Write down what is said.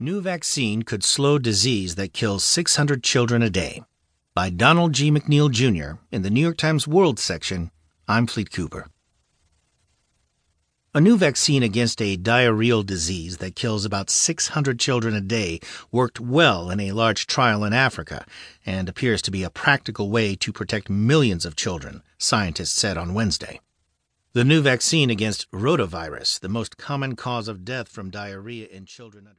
New vaccine could slow disease that kills 600 children a day. By Donald G. McNeil Jr. in the New York Times World section. I'm Fleet Cooper. A new vaccine against a diarrheal disease that kills about 600 children a day worked well in a large trial in Africa and appears to be a practical way to protect millions of children, scientists said on Wednesday. The new vaccine against rotavirus, the most common cause of death from diarrhea in children under